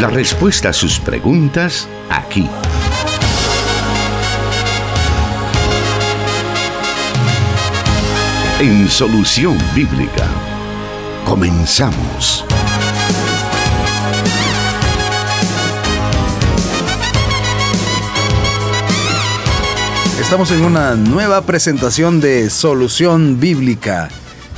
La respuesta a sus preguntas aquí. En Solución Bíblica. Comenzamos. Estamos en una nueva presentación de Solución Bíblica.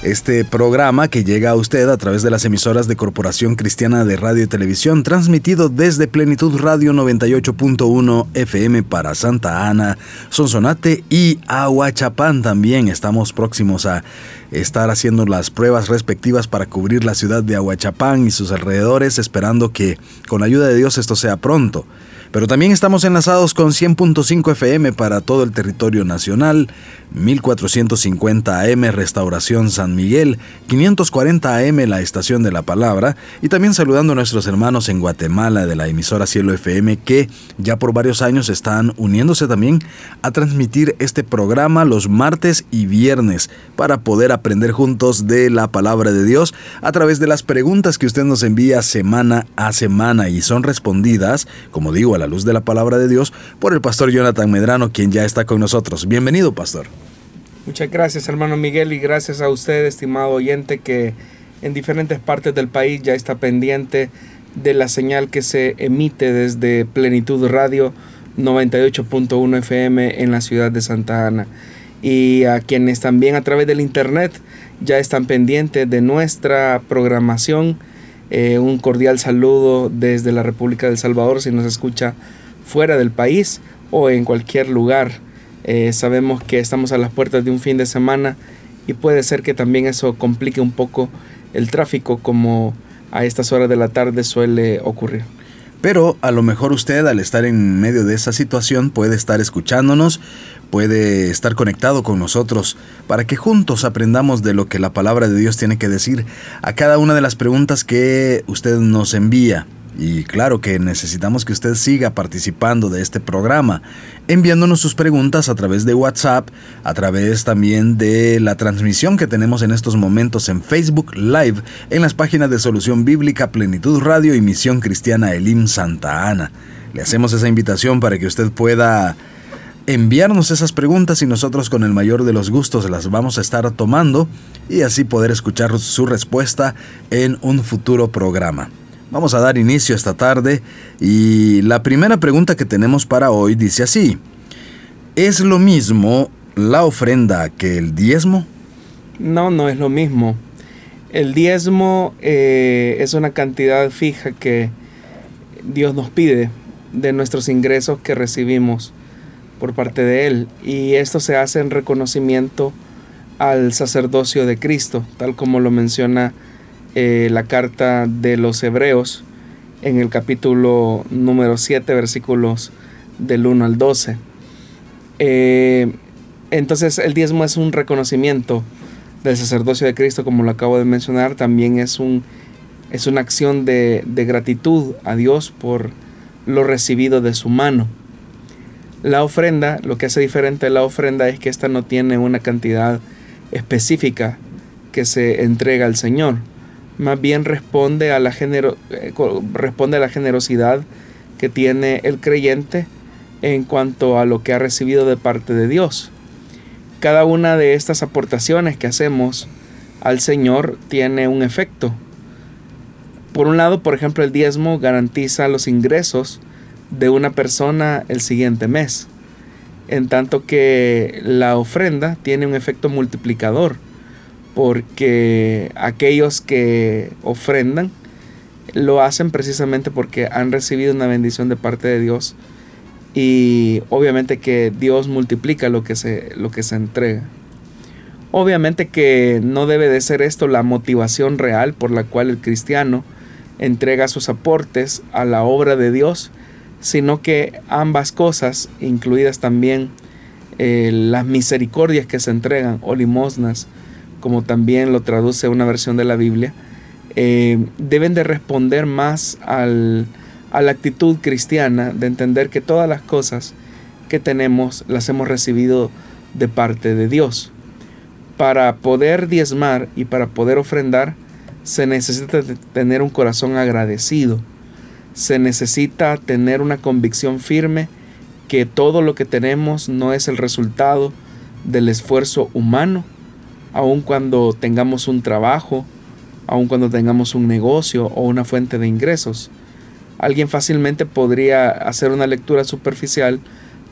Este programa que llega a usted a través de las emisoras de Corporación Cristiana de Radio y Televisión, transmitido desde Plenitud Radio 98.1 FM para Santa Ana, Sonsonate y Aguachapán también. Estamos próximos a estar haciendo las pruebas respectivas para cubrir la ciudad de Aguachapán y sus alrededores, esperando que con la ayuda de Dios esto sea pronto. Pero también estamos enlazados con 100.5 FM para todo el territorio nacional, 1450 AM Restauración San Miguel, 540 AM La Estación de la Palabra y también saludando a nuestros hermanos en Guatemala de la emisora Cielo FM que ya por varios años están uniéndose también a transmitir este programa los martes y viernes para poder aprender juntos de la palabra de Dios a través de las preguntas que usted nos envía semana a semana y son respondidas, como digo, a la luz de la palabra de Dios por el pastor Jonathan Medrano quien ya está con nosotros. Bienvenido, pastor. Muchas gracias hermano Miguel y gracias a usted estimado oyente que en diferentes partes del país ya está pendiente de la señal que se emite desde Plenitud Radio 98.1 FM en la ciudad de Santa Ana y a quienes también a través del internet ya están pendientes de nuestra programación. Eh, un cordial saludo desde la República del Salvador si nos escucha fuera del país o en cualquier lugar eh, sabemos que estamos a las puertas de un fin de semana y puede ser que también eso complique un poco el tráfico como a estas horas de la tarde suele ocurrir. Pero a lo mejor usted al estar en medio de esa situación puede estar escuchándonos, puede estar conectado con nosotros para que juntos aprendamos de lo que la palabra de Dios tiene que decir a cada una de las preguntas que usted nos envía. Y claro que necesitamos que usted siga participando de este programa, enviándonos sus preguntas a través de WhatsApp, a través también de la transmisión que tenemos en estos momentos en Facebook Live, en las páginas de Solución Bíblica, Plenitud Radio y Misión Cristiana Elim Santa Ana. Le hacemos esa invitación para que usted pueda enviarnos esas preguntas y nosotros con el mayor de los gustos las vamos a estar tomando y así poder escuchar su respuesta en un futuro programa. Vamos a dar inicio esta tarde y la primera pregunta que tenemos para hoy dice así, ¿es lo mismo la ofrenda que el diezmo? No, no es lo mismo. El diezmo eh, es una cantidad fija que Dios nos pide de nuestros ingresos que recibimos por parte de Él. Y esto se hace en reconocimiento al sacerdocio de Cristo, tal como lo menciona eh, la carta de los Hebreos en el capítulo número 7, versículos del 1 al 12. Eh, entonces el diezmo es un reconocimiento del sacerdocio de Cristo, como lo acabo de mencionar, también es, un, es una acción de, de gratitud a Dios por lo recibido de su mano. La ofrenda, lo que hace diferente a la ofrenda es que ésta no tiene una cantidad específica que se entrega al Señor más bien responde a la, eh, responde a la generosidad que tiene el creyente en cuanto a lo que ha recibido de parte de Dios. Cada una de estas aportaciones que hacemos al Señor tiene un efecto. Por un lado, por ejemplo, el diezmo garantiza los ingresos de una persona el siguiente mes, en tanto que la ofrenda tiene un efecto multiplicador porque aquellos que ofrendan lo hacen precisamente porque han recibido una bendición de parte de Dios y obviamente que Dios multiplica lo que se, lo que se entrega. Obviamente que no debe de ser esto la motivación real por la cual el cristiano entrega sus aportes a la obra de Dios, sino que ambas cosas, incluidas también eh, las misericordias que se entregan o limosnas, como también lo traduce una versión de la Biblia, eh, deben de responder más al, a la actitud cristiana de entender que todas las cosas que tenemos las hemos recibido de parte de Dios. Para poder diezmar y para poder ofrendar se necesita tener un corazón agradecido. se necesita tener una convicción firme que todo lo que tenemos no es el resultado del esfuerzo humano, aun cuando tengamos un trabajo, aun cuando tengamos un negocio o una fuente de ingresos. Alguien fácilmente podría hacer una lectura superficial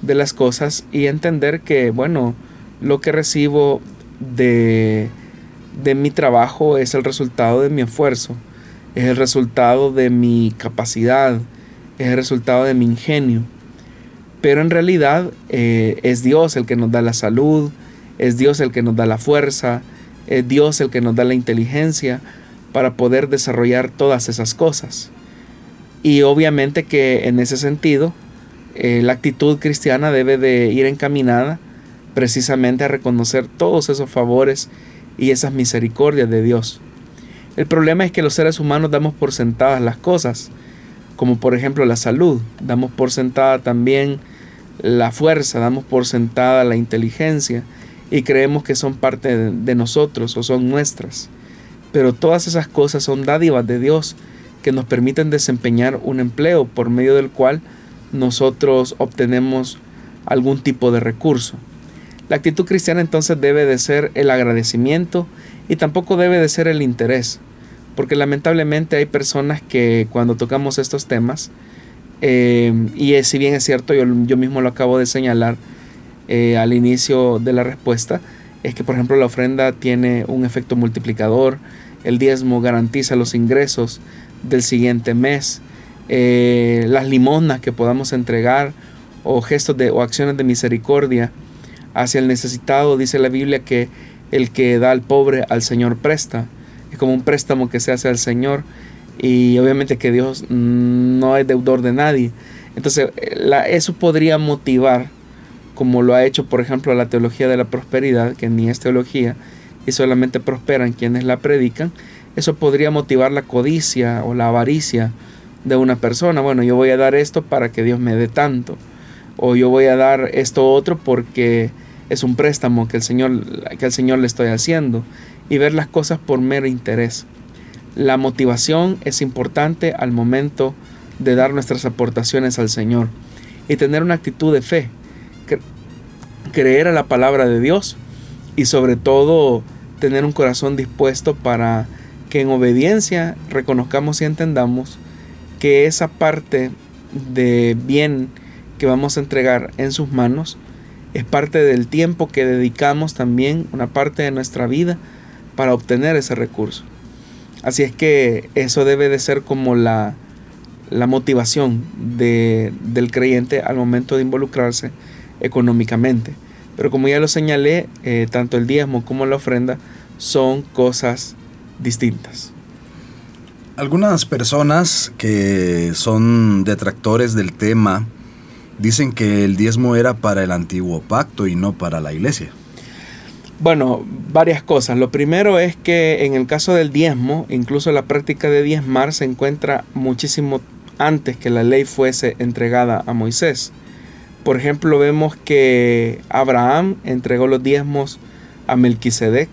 de las cosas y entender que, bueno, lo que recibo de, de mi trabajo es el resultado de mi esfuerzo, es el resultado de mi capacidad, es el resultado de mi ingenio. Pero en realidad eh, es Dios el que nos da la salud, es Dios el que nos da la fuerza, es Dios el que nos da la inteligencia para poder desarrollar todas esas cosas. Y obviamente que en ese sentido, eh, la actitud cristiana debe de ir encaminada precisamente a reconocer todos esos favores y esas misericordias de Dios. El problema es que los seres humanos damos por sentadas las cosas, como por ejemplo la salud, damos por sentada también la fuerza, damos por sentada la inteligencia y creemos que son parte de nosotros o son nuestras. Pero todas esas cosas son dádivas de Dios que nos permiten desempeñar un empleo por medio del cual nosotros obtenemos algún tipo de recurso. La actitud cristiana entonces debe de ser el agradecimiento y tampoco debe de ser el interés, porque lamentablemente hay personas que cuando tocamos estos temas, eh, y si bien es cierto, yo, yo, mismo lo acabo de señalar eh, al inicio de la respuesta, es que por ejemplo la ofrenda tiene un efecto multiplicador, el diezmo garantiza los ingresos del siguiente mes, eh, las limosnas que podamos entregar o gestos de, o acciones de misericordia hacia el necesitado, dice la Biblia que el que da al pobre al Señor presta. Es como un préstamo que se hace al Señor y obviamente que Dios no es deudor de nadie. Entonces, eso podría motivar, como lo ha hecho, por ejemplo, la teología de la prosperidad, que ni es teología, y solamente prosperan quienes la predican, eso podría motivar la codicia o la avaricia de una persona. Bueno, yo voy a dar esto para que Dios me dé tanto o yo voy a dar esto otro porque es un préstamo que el Señor, que el Señor le estoy haciendo y ver las cosas por mero interés. La motivación es importante al momento de dar nuestras aportaciones al Señor y tener una actitud de fe, creer a la palabra de Dios y sobre todo tener un corazón dispuesto para que en obediencia reconozcamos y entendamos que esa parte de bien que vamos a entregar en sus manos es parte del tiempo que dedicamos también, una parte de nuestra vida, para obtener ese recurso. Así es que eso debe de ser como la, la motivación de, del creyente al momento de involucrarse económicamente. Pero como ya lo señalé, eh, tanto el diezmo como la ofrenda son cosas distintas. Algunas personas que son detractores del tema dicen que el diezmo era para el antiguo pacto y no para la iglesia. Bueno, varias cosas. Lo primero es que en el caso del diezmo, incluso la práctica de diezmar se encuentra muchísimo antes que la ley fuese entregada a Moisés. Por ejemplo, vemos que Abraham entregó los diezmos a Melquisedec.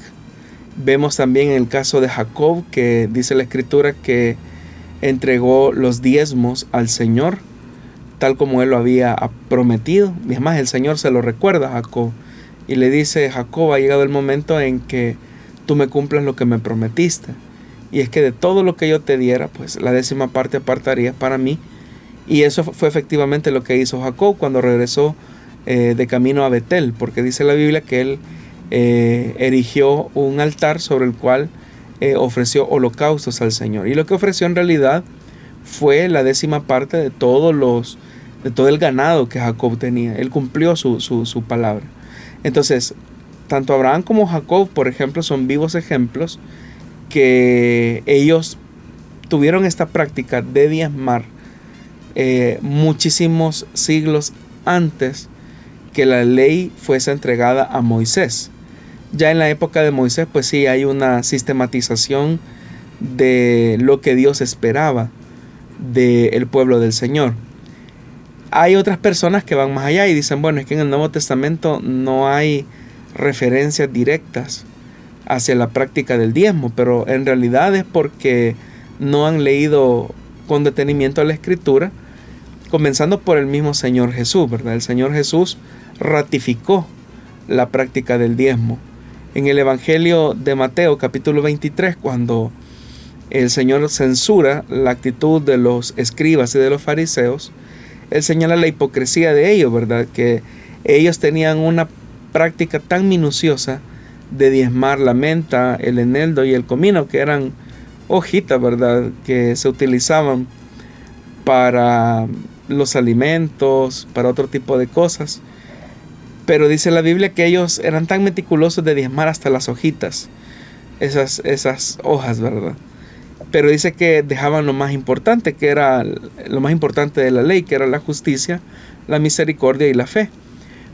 Vemos también en el caso de Jacob que dice la escritura que entregó los diezmos al Señor tal como él lo había prometido. Y es más, el Señor se lo recuerda a Jacob y le dice, Jacob, ha llegado el momento en que tú me cumplas lo que me prometiste. Y es que de todo lo que yo te diera, pues la décima parte apartarías para mí. Y eso fue efectivamente lo que hizo Jacob cuando regresó eh, de camino a Betel, porque dice la Biblia que él eh, erigió un altar sobre el cual eh, ofreció holocaustos al Señor. Y lo que ofreció en realidad fue la décima parte de todos los de todo el ganado que Jacob tenía. Él cumplió su, su, palabra. Entonces, tanto Abraham como Jacob, por ejemplo, son vivos ejemplos que ellos tuvieron esta práctica de diezmar eh, muchísimos siglos antes que la ley fuese entregada a Moisés. Ya en la época de Moisés, pues sí, hay una sistematización de lo que Dios esperaba del pueblo del Señor. Hay otras personas que van más allá y dicen, bueno, es que en el Nuevo Testamento no hay referencias directas hacia la práctica del diezmo, pero en realidad es porque no han leído con detenimiento la escritura, comenzando por el mismo Señor Jesús, ¿verdad? El Señor Jesús ratificó la práctica del diezmo. En el Evangelio de Mateo capítulo 23, cuando el Señor censura la actitud de los escribas y de los fariseos, Él señala la hipocresía de ellos, ¿verdad? Que ellos tenían una práctica tan minuciosa de diezmar la menta, el eneldo y el comino, que eran hojitas, ¿verdad? Que se utilizaban para los alimentos, para otro tipo de cosas. Pero dice la Biblia que ellos eran tan meticulosos de diezmar hasta las hojitas, esas, esas hojas, ¿verdad? Pero dice que dejaban lo más importante, que era lo más importante de la ley, que era la justicia, la misericordia y la fe.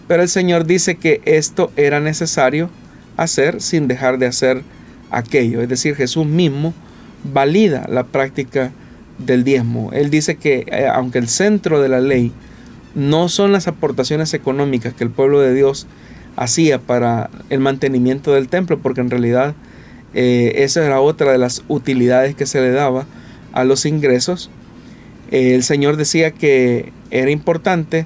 Pero el Señor dice que esto era necesario hacer sin dejar de hacer aquello. Es decir, Jesús mismo valida la práctica del diezmo. Él dice que eh, aunque el centro de la ley no son las aportaciones económicas que el pueblo de Dios hacía para el mantenimiento del templo, porque en realidad eh, esa era otra de las utilidades que se le daba a los ingresos. Eh, el Señor decía que era importante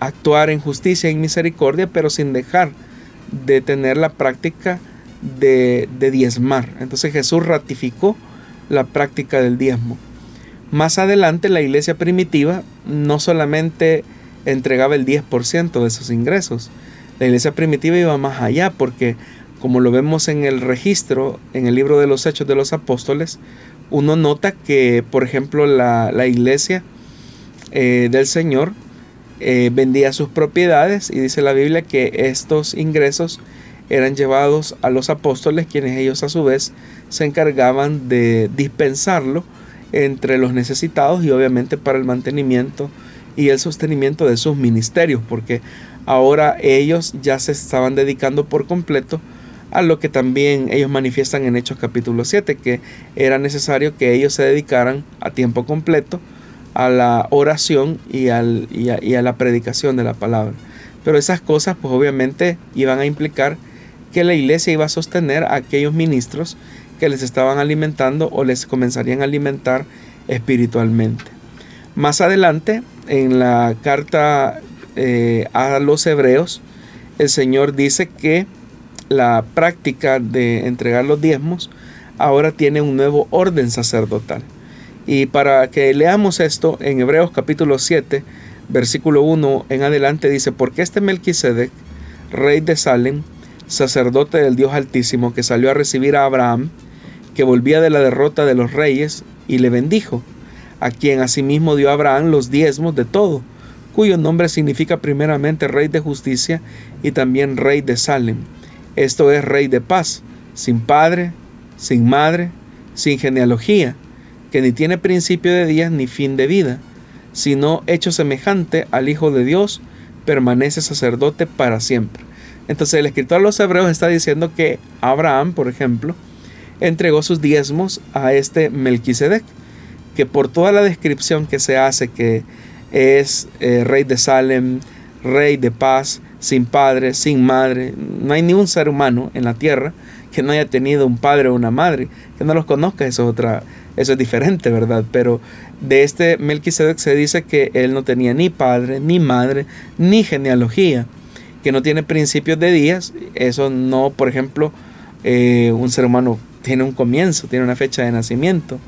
actuar en justicia y en misericordia, pero sin dejar de tener la práctica de, de diezmar. Entonces Jesús ratificó la práctica del diezmo. Más adelante la iglesia primitiva no solamente entregaba el 10% de sus ingresos, la iglesia primitiva iba más allá porque como lo vemos en el registro, en el libro de los Hechos de los Apóstoles, uno nota que, por ejemplo, la, iglesia eh, del Señor eh, vendía sus propiedades y dice la Biblia que estos ingresos eran llevados a los apóstoles, quienes ellos a su vez se encargaban de dispensarlo entre los necesitados y obviamente para el mantenimiento y el sostenimiento de sus ministerios, porque ahora ellos ya se estaban dedicando por completo a lo que también ellos manifiestan en Hechos capítulo 7, que era necesario que ellos se dedicaran a tiempo completo a la oración y, al, y, a, la predicación de la palabra. Pero esas cosas pues obviamente iban a implicar que la iglesia iba a sostener a aquellos ministros que les estaban alimentando o les comenzarían a alimentar espiritualmente. Más adelante, en la carta eh, a los hebreos, el Señor dice que la práctica de entregar los diezmos ahora tiene un nuevo orden sacerdotal. Y para que leamos esto, en Hebreos capítulo 7, versículo 1 en adelante dice, porque este Melquisedec, rey de Salem, sacerdote del Dios Altísimo, que salió a recibir a Abraham, que volvía de la derrota de los reyes, y le bendijo, a quien asimismo dio Abraham los diezmos de todo, cuyo nombre significa primeramente rey de justicia y también rey de Salem. Esto es rey de paz, sin padre, sin madre, sin genealogía, que ni tiene principio de días ni fin de vida, sino hecho semejante al Hijo de Dios, permanece sacerdote para siempre. Entonces el escritor de los Hebreos está diciendo que Abraham, por ejemplo, entregó sus diezmos a este Melquisedec, que por toda la descripción que se hace que es eh, rey de Salem, rey de paz, sin padre, sin madre, no hay ni un ser humano en la tierra que no haya tenido un padre o una madre, que no los conozca, eso es otra, eso es diferente, ¿verdad? Pero de este Melquisedec se dice que él no tenía ni padre, ni madre, ni genealogía que no tiene principios de días, eso no, por ejemplo, eh, un ser humano tiene un comienzo, tiene una fecha de nacimiento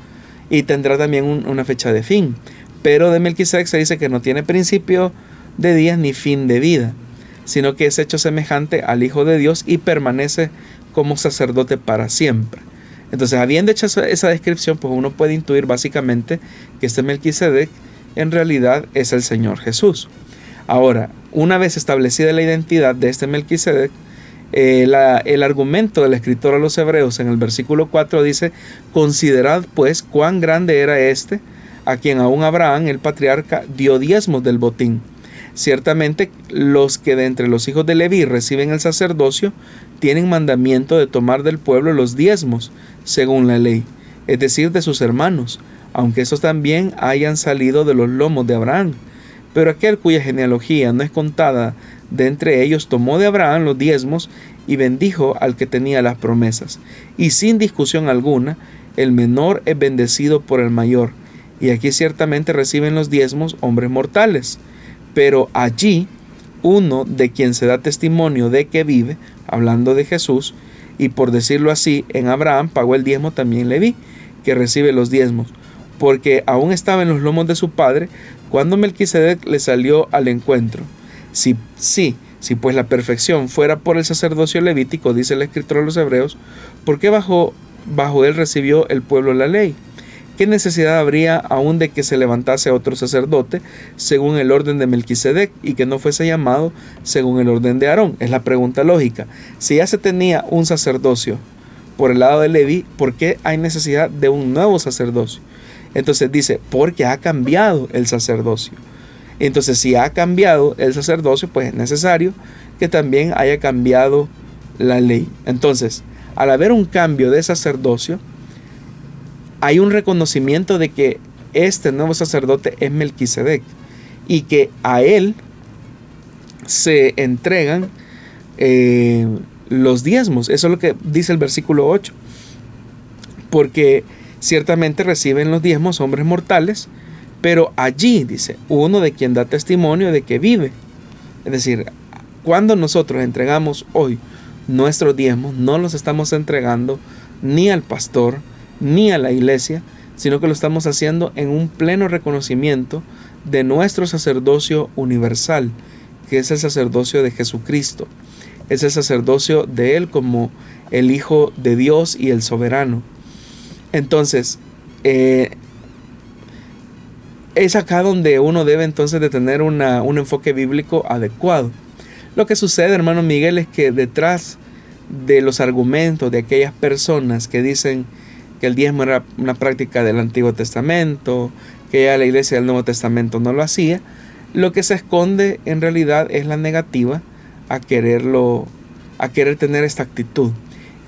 y tendrá también una fecha de fin. Pero de Melquisedec se dice que no tiene principio de días ni fin de vida, sino que es hecho semejante al Hijo de Dios y permanece como sacerdote para siempre. Entonces, habiendo hecho esa descripción, pues uno puede intuir básicamente que este Melquisedec en realidad es el Señor Jesús. Ahora, una vez establecida la identidad de este Melquisedec, eh, el argumento del escritor a los hebreos en el versículo 4 dice, considerad pues cuán grande era este, a quien aún Abraham, el patriarca, dio diezmos del botín. Ciertamente los que de entre los hijos de Leví reciben el sacerdocio tienen mandamiento de tomar del pueblo los diezmos, según la ley, es decir, de sus hermanos, aunque esos también hayan salido de los lomos de Abraham pero aquel cuya genealogía no es contada de entre ellos tomó de Abraham los diezmos y bendijo al que tenía las promesas. Y sin discusión alguna, el menor es bendecido por el mayor. Y aquí ciertamente reciben los diezmos hombres mortales. Pero allí uno de quien se da testimonio de que vive, hablando de Jesús, y por decirlo así, en Abraham pagó el diezmo también Leví, que recibe los diezmos, porque aún estaba en los lomos de su padre cuando Melquisedec le salió al encuentro. Si, sí, si pues la perfección fuera por el sacerdocio levítico, dice el escritor de los hebreos, ¿por qué bajo, bajo él recibió el pueblo la ley? ¿Qué necesidad habría aún de que se levantase otro sacerdote según el orden de Melquisedec y que no fuese llamado según el orden de Aarón? Es la pregunta lógica. Si ya se tenía un sacerdocio por el lado de Levi, ¿por qué hay necesidad de un nuevo sacerdocio? Entonces dice, porque ha cambiado el sacerdocio. Entonces, si ha cambiado el sacerdocio, pues es necesario que también haya cambiado la ley. Entonces, al haber un cambio de sacerdocio, hay un reconocimiento de que este nuevo sacerdote es Melquisedec y que a él se entregan eh, los diezmos. Eso es lo que dice el versículo 8. Porque ciertamente reciben los diezmos hombres mortales, pero allí dice uno de quien da testimonio de que vive. Es decir, cuando nosotros entregamos hoy nuestros diezmos, no los estamos entregando ni al pastor, ni a la iglesia, sino que lo estamos haciendo en un pleno reconocimiento de nuestro sacerdocio universal, que es el sacerdocio de Jesucristo. Es el sacerdocio de Él como el Hijo de Dios y el soberano. Entonces, eh, es acá donde uno debe entonces de tener un enfoque bíblico adecuado. Lo que sucede, hermano Miguel, es que detrás de los argumentos de aquellas personas que dicen que el diezmo era una práctica del Antiguo Testamento, que ya la iglesia del Nuevo Testamento no lo hacía, lo que se esconde en realidad es la negativa a quererlo, a querer tener esta actitud.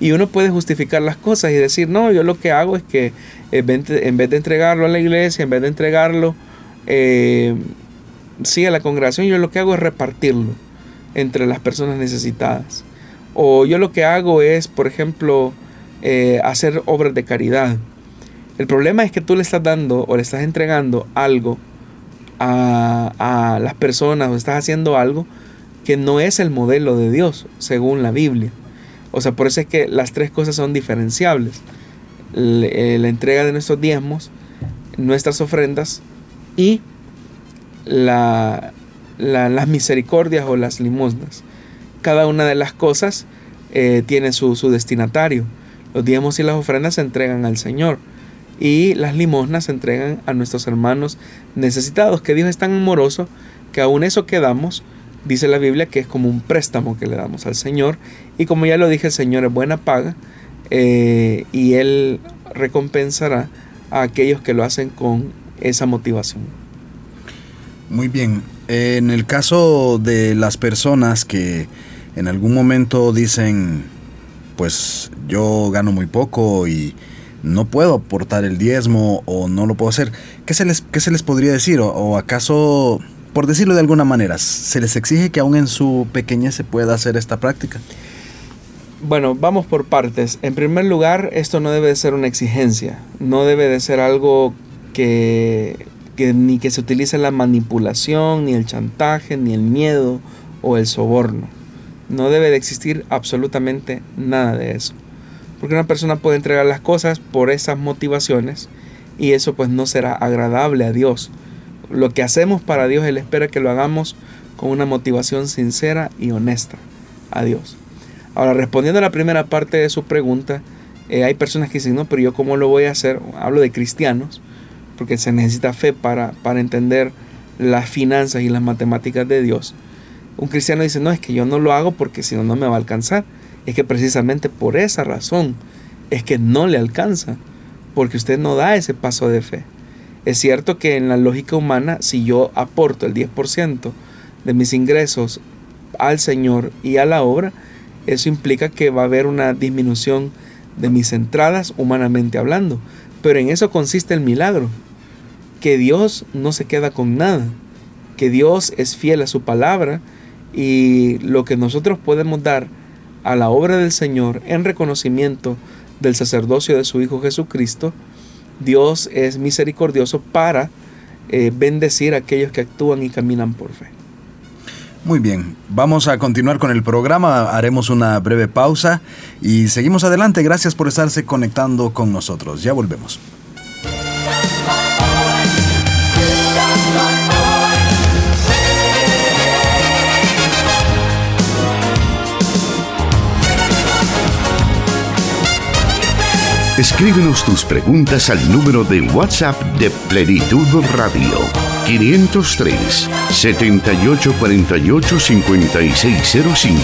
Y uno puede justificar las cosas y decir, no, yo lo que hago es que en vez de entregarlo a la iglesia, en vez de entregarlo eh, a la congregación, yo lo que hago es repartirlo entre las personas necesitadas. O yo lo que hago es, por ejemplo, eh, hacer obras de caridad. El problema es que tú le estás dando o le estás entregando algo a, a las personas o estás haciendo algo que no es el modelo de Dios según la Biblia. O sea, por eso es que las tres cosas son diferenciables. Eh, la entrega de nuestros diezmos, nuestras ofrendas y la, las misericordias o las limosnas. Cada una de las cosas eh, tiene su, su destinatario. Los diezmos y las ofrendas se entregan al Señor y las limosnas se entregan a nuestros hermanos necesitados, que Dios es tan amoroso que aún eso que damos, dice la Biblia que es como un préstamo que le damos al Señor y como ya lo dije, el Señor es buena paga eh, y Él recompensará a aquellos que lo hacen con esa motivación. Muy bien, en el caso de las personas que en algún momento dicen, pues yo gano muy poco y no puedo aportar el diezmo o no lo puedo hacer. ¿Qué se les, qué se les podría decir? ¿O, acaso, por decirlo de alguna manera, se les exige que aún en su pequeñez se pueda hacer esta práctica? Bueno, vamos por partes. En primer lugar, esto no debe de ser una exigencia, no debe de ser algo que, ni que se utilice la manipulación, ni el chantaje, ni el miedo o el soborno. No debe de existir absolutamente nada de eso. Porque una persona puede entregar las cosas por esas motivaciones y eso pues no será agradable a Dios. Lo que hacemos para Dios, Él espera que lo hagamos con una motivación sincera y honesta a Dios. Ahora, respondiendo a la primera parte de su pregunta, eh, hay personas que dicen, no, pero yo cómo lo voy a hacer, hablo de cristianos, porque se necesita fe para, para entender las finanzas y las matemáticas de Dios. Un cristiano dice, no, es que yo no lo hago porque si no, no me va a alcanzar. Es que precisamente por esa razón es que no le alcanza, porque usted no da ese paso de fe. Es cierto que en la lógica humana, si yo aporto el 10% de mis ingresos al Señor y a la obra, eso implica que va a haber una disminución de mis entradas humanamente hablando. Pero en eso consiste el milagro, que Dios no se queda con nada, que Dios es fiel a su palabra y lo que nosotros podemos dar a la obra del Señor en reconocimiento del sacerdocio de su Hijo Jesucristo, Dios es misericordioso para eh, bendecir a aquellos que actúan y caminan por fe. Muy bien, vamos a continuar con el programa, haremos una breve pausa y seguimos adelante. Gracias por estarse conectando con nosotros. Ya volvemos. Escríbenos tus preguntas al número de WhatsApp de Plenitud Radio 503 7848 5605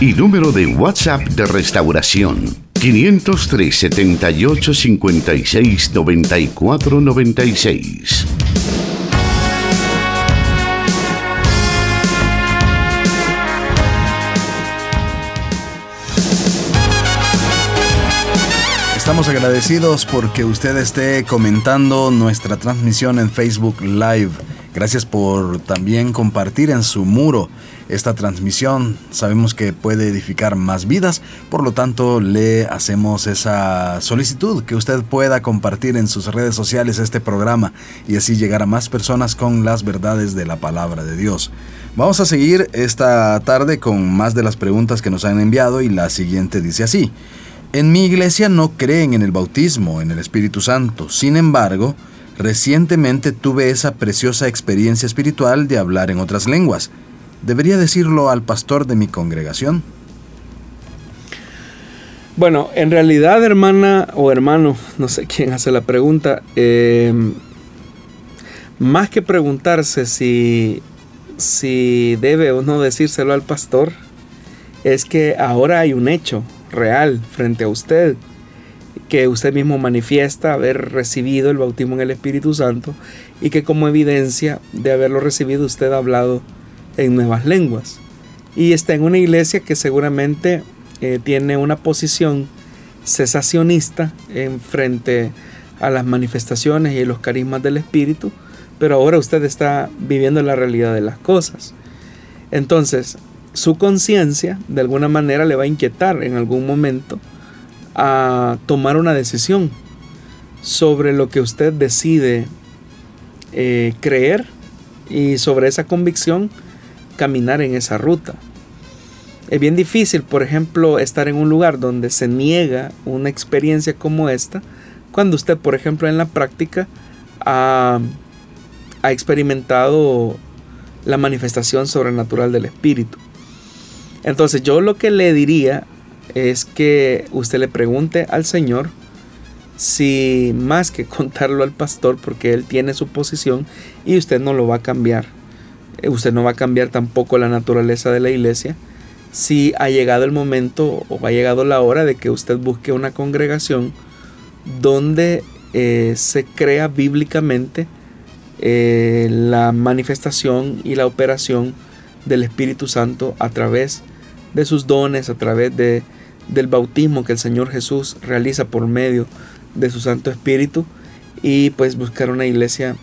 y número de WhatsApp de Restauración 503 78 56 94 96. Estamos agradecidos porque usted esté comentando nuestra transmisión en Facebook Live. Gracias por también compartir en su muro esta transmisión. Sabemos que puede edificar más vidas, por lo tanto le hacemos esa solicitud que usted pueda compartir en sus redes sociales este programa y así llegar a más personas con las verdades de la palabra de Dios. Vamos a seguir esta tarde con más de las preguntas que nos han enviado y la siguiente dice así. En mi iglesia no creen en el bautismo, en el Espíritu Santo. Sin embargo, recientemente tuve esa preciosa experiencia espiritual de hablar en otras lenguas. ¿Debería decirlo al pastor de mi congregación? Bueno, en realidad, hermana o hermano, no sé quién hace la pregunta, em, más que preguntarse si, si debe o no decírselo al pastor, es que ahora hay un hecho, real frente a usted, que usted mismo manifiesta haber recibido el bautismo en el Espíritu Santo y que como evidencia de haberlo recibido usted ha hablado en nuevas lenguas. Y está en una iglesia que seguramente eh, tiene una posición cesacionista en frente a las manifestaciones y los carismas del Espíritu, pero ahora usted está viviendo la realidad de las cosas. Entonces, su conciencia de alguna manera le va a inquietar en algún momento a tomar una decisión sobre lo que usted decide eh, creer y sobre esa convicción caminar en esa ruta. Es bien difícil, por ejemplo, estar en un lugar donde se niega una experiencia como esta, cuando usted, por ejemplo, en la práctica ha, ha experimentado la manifestación sobrenatural del Espíritu. Entonces yo lo que le diría es que usted le pregunte al Señor si más que contarlo al pastor porque él tiene su posición y usted no lo va a cambiar. Eh, usted no va a cambiar tampoco la naturaleza de la iglesia. Si ha llegado el momento o ha llegado la hora de que usted busque una congregación donde eh, se crea bíblicamente eh, la manifestación y la operación del Espíritu Santo a través de sus dones, a través de, del bautismo que el Señor Jesús realiza por medio de su Santo Espíritu y pues buscar una iglesia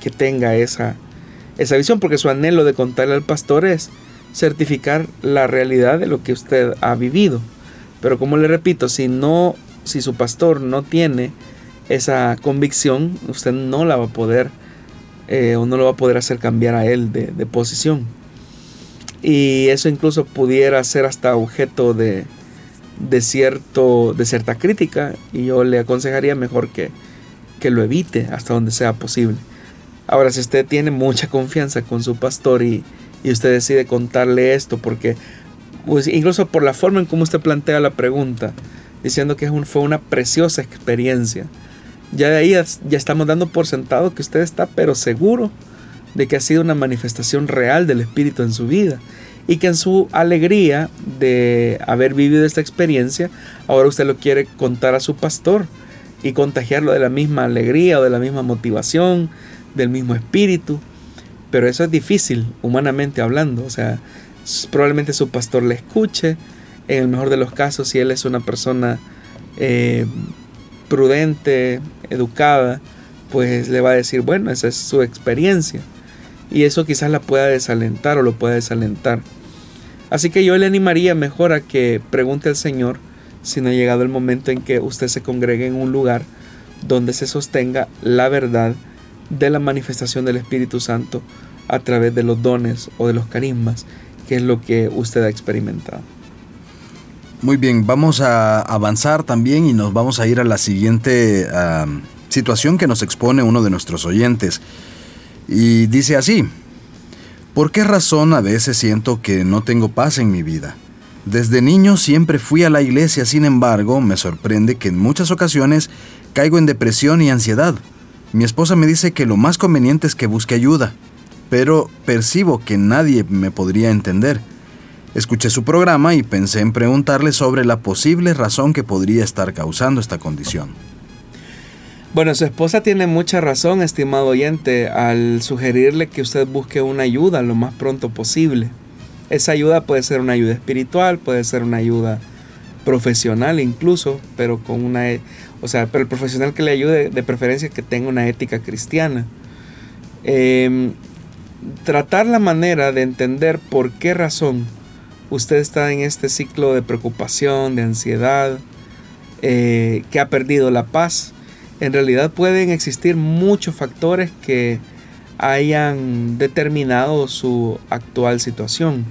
que tenga esa, esa visión, porque su anhelo de contarle al pastor es certificar la realidad de lo que usted ha vivido. Pero como le repito, si no, si su pastor no tiene esa convicción, usted no la va a poder eh, o no lo va a poder hacer cambiar a él de, de posición y eso incluso pudiera ser hasta objeto de, de, cierto, de cierta crítica y yo le aconsejaría mejor que, que lo evite hasta donde sea posible. Ahora, si usted tiene mucha confianza con su pastor y, y usted decide contarle esto, porque pues, incluso por la forma en cómo usted plantea la pregunta, diciendo que fue una preciosa experiencia, ya de ahí ya estamos dando por sentado que usted está pero seguro de que ha sido una manifestación real del Espíritu en su vida y que en su alegría de haber vivido esta experiencia, ahora usted lo quiere contar a su pastor y contagiarlo de la misma alegría o de la misma motivación, del mismo espíritu. Pero eso es difícil, humanamente hablando. O sea, probablemente su pastor le escuche. En el mejor de los casos, si él es una persona eh, prudente, educada, pues le va a decir, bueno, esa es su experiencia y eso quizás la pueda desalentar o lo pueda desalentar. Así que yo le animaría mejor a que pregunte al Señor si no ha llegado el momento en que usted se congregue en un lugar donde se sostenga la verdad de la manifestación del Espíritu Santo a través de los dones o de los carismas, que es lo que usted ha experimentado. Muy bien, vamos a avanzar también y nos vamos a ir a la siguiente situación que nos expone uno de nuestros oyentes. Y dice así, ¿por qué razón a veces siento que no tengo paz en mi vida? Desde niño siempre fui a la iglesia, sin embargo, me sorprende que en muchas ocasiones caigo en depresión y ansiedad. Mi esposa me dice que lo más conveniente es que busque ayuda, pero percibo que nadie me podría entender. Escuché su programa y pensé en preguntarle sobre la posible razón que podría estar causando esta condición. Bueno, su esposa tiene mucha razón, estimado oyente, al sugerirle que usted busque una ayuda lo más pronto posible. Esa ayuda puede ser una ayuda espiritual, puede ser una ayuda profesional incluso, pero con una, o sea, pero el profesional que le ayude de preferencia que tenga una ética cristiana. Em, tratar la manera de entender por qué razón usted está en este ciclo de preocupación, de ansiedad, eh, que ha perdido la paz. En realidad pueden existir muchos factores que hayan determinado su actual situación.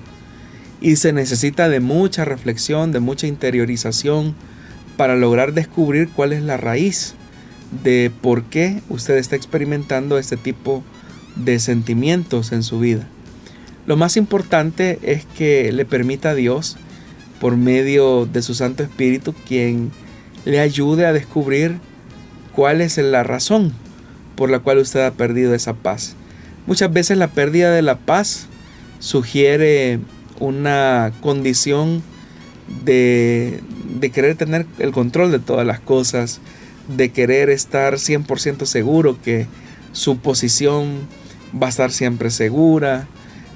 Y se necesita de mucha reflexión, de mucha interiorización para lograr descubrir cuál es la raíz de por qué usted está experimentando este tipo de sentimientos en su vida. Lo más importante es que le permita a Dios, por medio de su Santo Espíritu, quien le ayude a descubrir cuál es la razón por la cual usted ha perdido esa paz. Muchas veces la pérdida de la paz sugiere una condición de, de querer tener el control de todas las cosas, de querer estar 100% seguro que su posición va a estar siempre segura.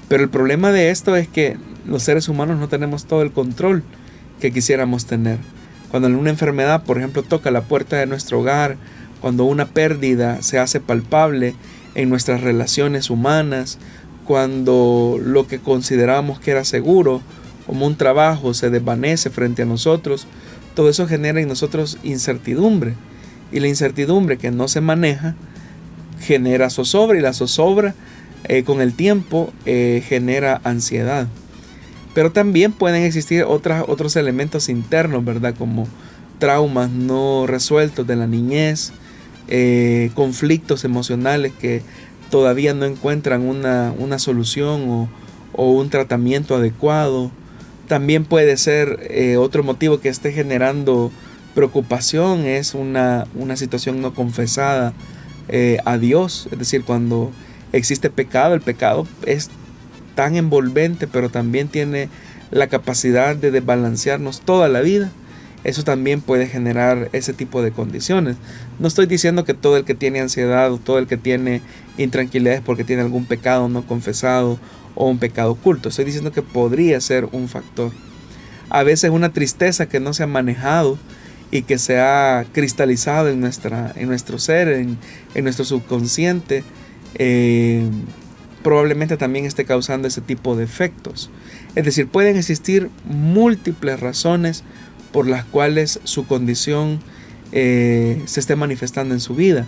Pero el problema de esto es que los seres humanos no tenemos todo el control que quisiéramos tener. Cuando una enfermedad, por ejemplo, toca la puerta de nuestro hogar, cuando una pérdida se hace palpable en nuestras relaciones humanas, cuando lo que considerábamos que era seguro, como un trabajo, se desvanece frente a nosotros, todo eso genera en nosotros incertidumbre. Y la incertidumbre que no se maneja genera zozobra y la zozobra eh, con el tiempo eh, genera ansiedad. Pero también pueden existir otras, otros elementos internos, ¿verdad? Como traumas no resueltos de la niñez, eh, conflictos emocionales que todavía no encuentran una, solución o, o, un tratamiento adecuado. También puede ser otro motivo que esté generando preocupación, es una, una situación no confesada eh, a Dios. Es decir, cuando existe pecado, el pecado es tan envolvente, pero también tiene la capacidad de desbalancearnos toda la vida. Eso también puede generar ese tipo de condiciones. No estoy diciendo que todo el que tiene ansiedad o todo el que tiene intranquilidad es porque tiene algún pecado no confesado o un pecado oculto. Estoy diciendo que podría ser un factor. A veces una tristeza que no se ha manejado y que se ha cristalizado en, nuestra, en nuestro ser, en, nuestro subconsciente, eh, probablemente también esté causando ese tipo de efectos. Es decir, pueden existir múltiples razones por las cuales su condición eh, se esté manifestando en su vida.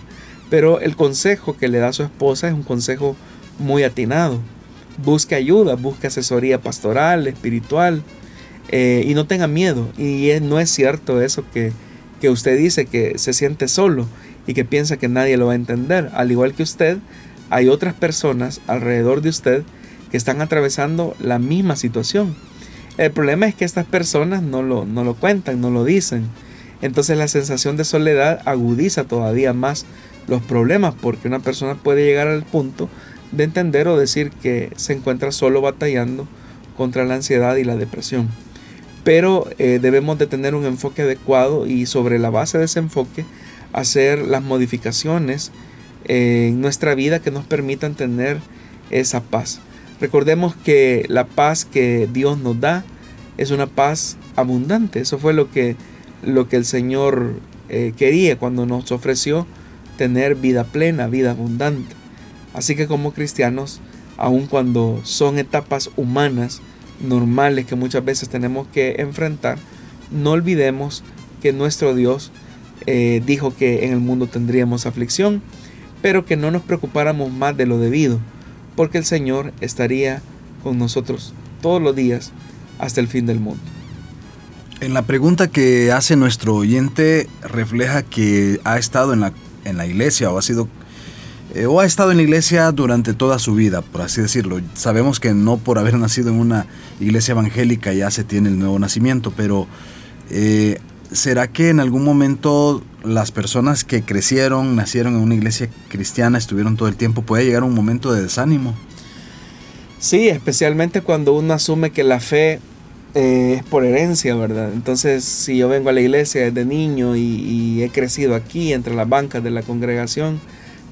Pero el consejo que le da su esposa es un consejo muy atinado. Busque ayuda, busque asesoría pastoral, espiritual, eh, y no tenga miedo. Y no es cierto eso que, que usted dice que se siente solo y que piensa que nadie lo va a entender. Al igual que usted, hay otras personas alrededor de usted que están atravesando la misma situación. El problema es que estas personas no lo, no lo cuentan, no lo dicen. Entonces la sensación de soledad agudiza todavía más los problemas porque una persona puede llegar al punto de entender o decir que se encuentra solo batallando contra la ansiedad y la depresión pero eh, debemos de tener un enfoque adecuado y sobre la base de ese enfoque hacer las modificaciones en nuestra vida que nos permitan tener esa paz. Recordemos que la paz que Dios nos da es una paz abundante. Eso fue lo que, lo que el Señor eh, quería cuando nos ofreció tener vida plena, vida abundante. Así que como cristianos, aun cuando son etapas humanas, normales que muchas veces tenemos que enfrentar, no olvidemos que nuestro Dios eh, dijo que en el mundo tendríamos aflicción, pero que no nos preocupáramos más de lo debido, porque el Señor estaría con nosotros todos los días hasta el fin del mundo. En la pregunta que hace nuestro oyente refleja que ha estado en la, en la iglesia o ha sido eh, o ha estado en la iglesia durante toda su vida, por así decirlo. Sabemos que no por haber nacido en una iglesia evangélica ya se tiene el nuevo nacimiento, pero eh, ¿será que en algún momento las personas que crecieron, nacieron en una iglesia cristiana, estuvieron todo el tiempo, puede llegar un momento de desánimo? Sí, especialmente cuando uno asume que la fe eh, es por herencia, ¿verdad? Entonces, si yo vengo a la iglesia desde niño y, he crecido aquí entre las bancas de la congregación,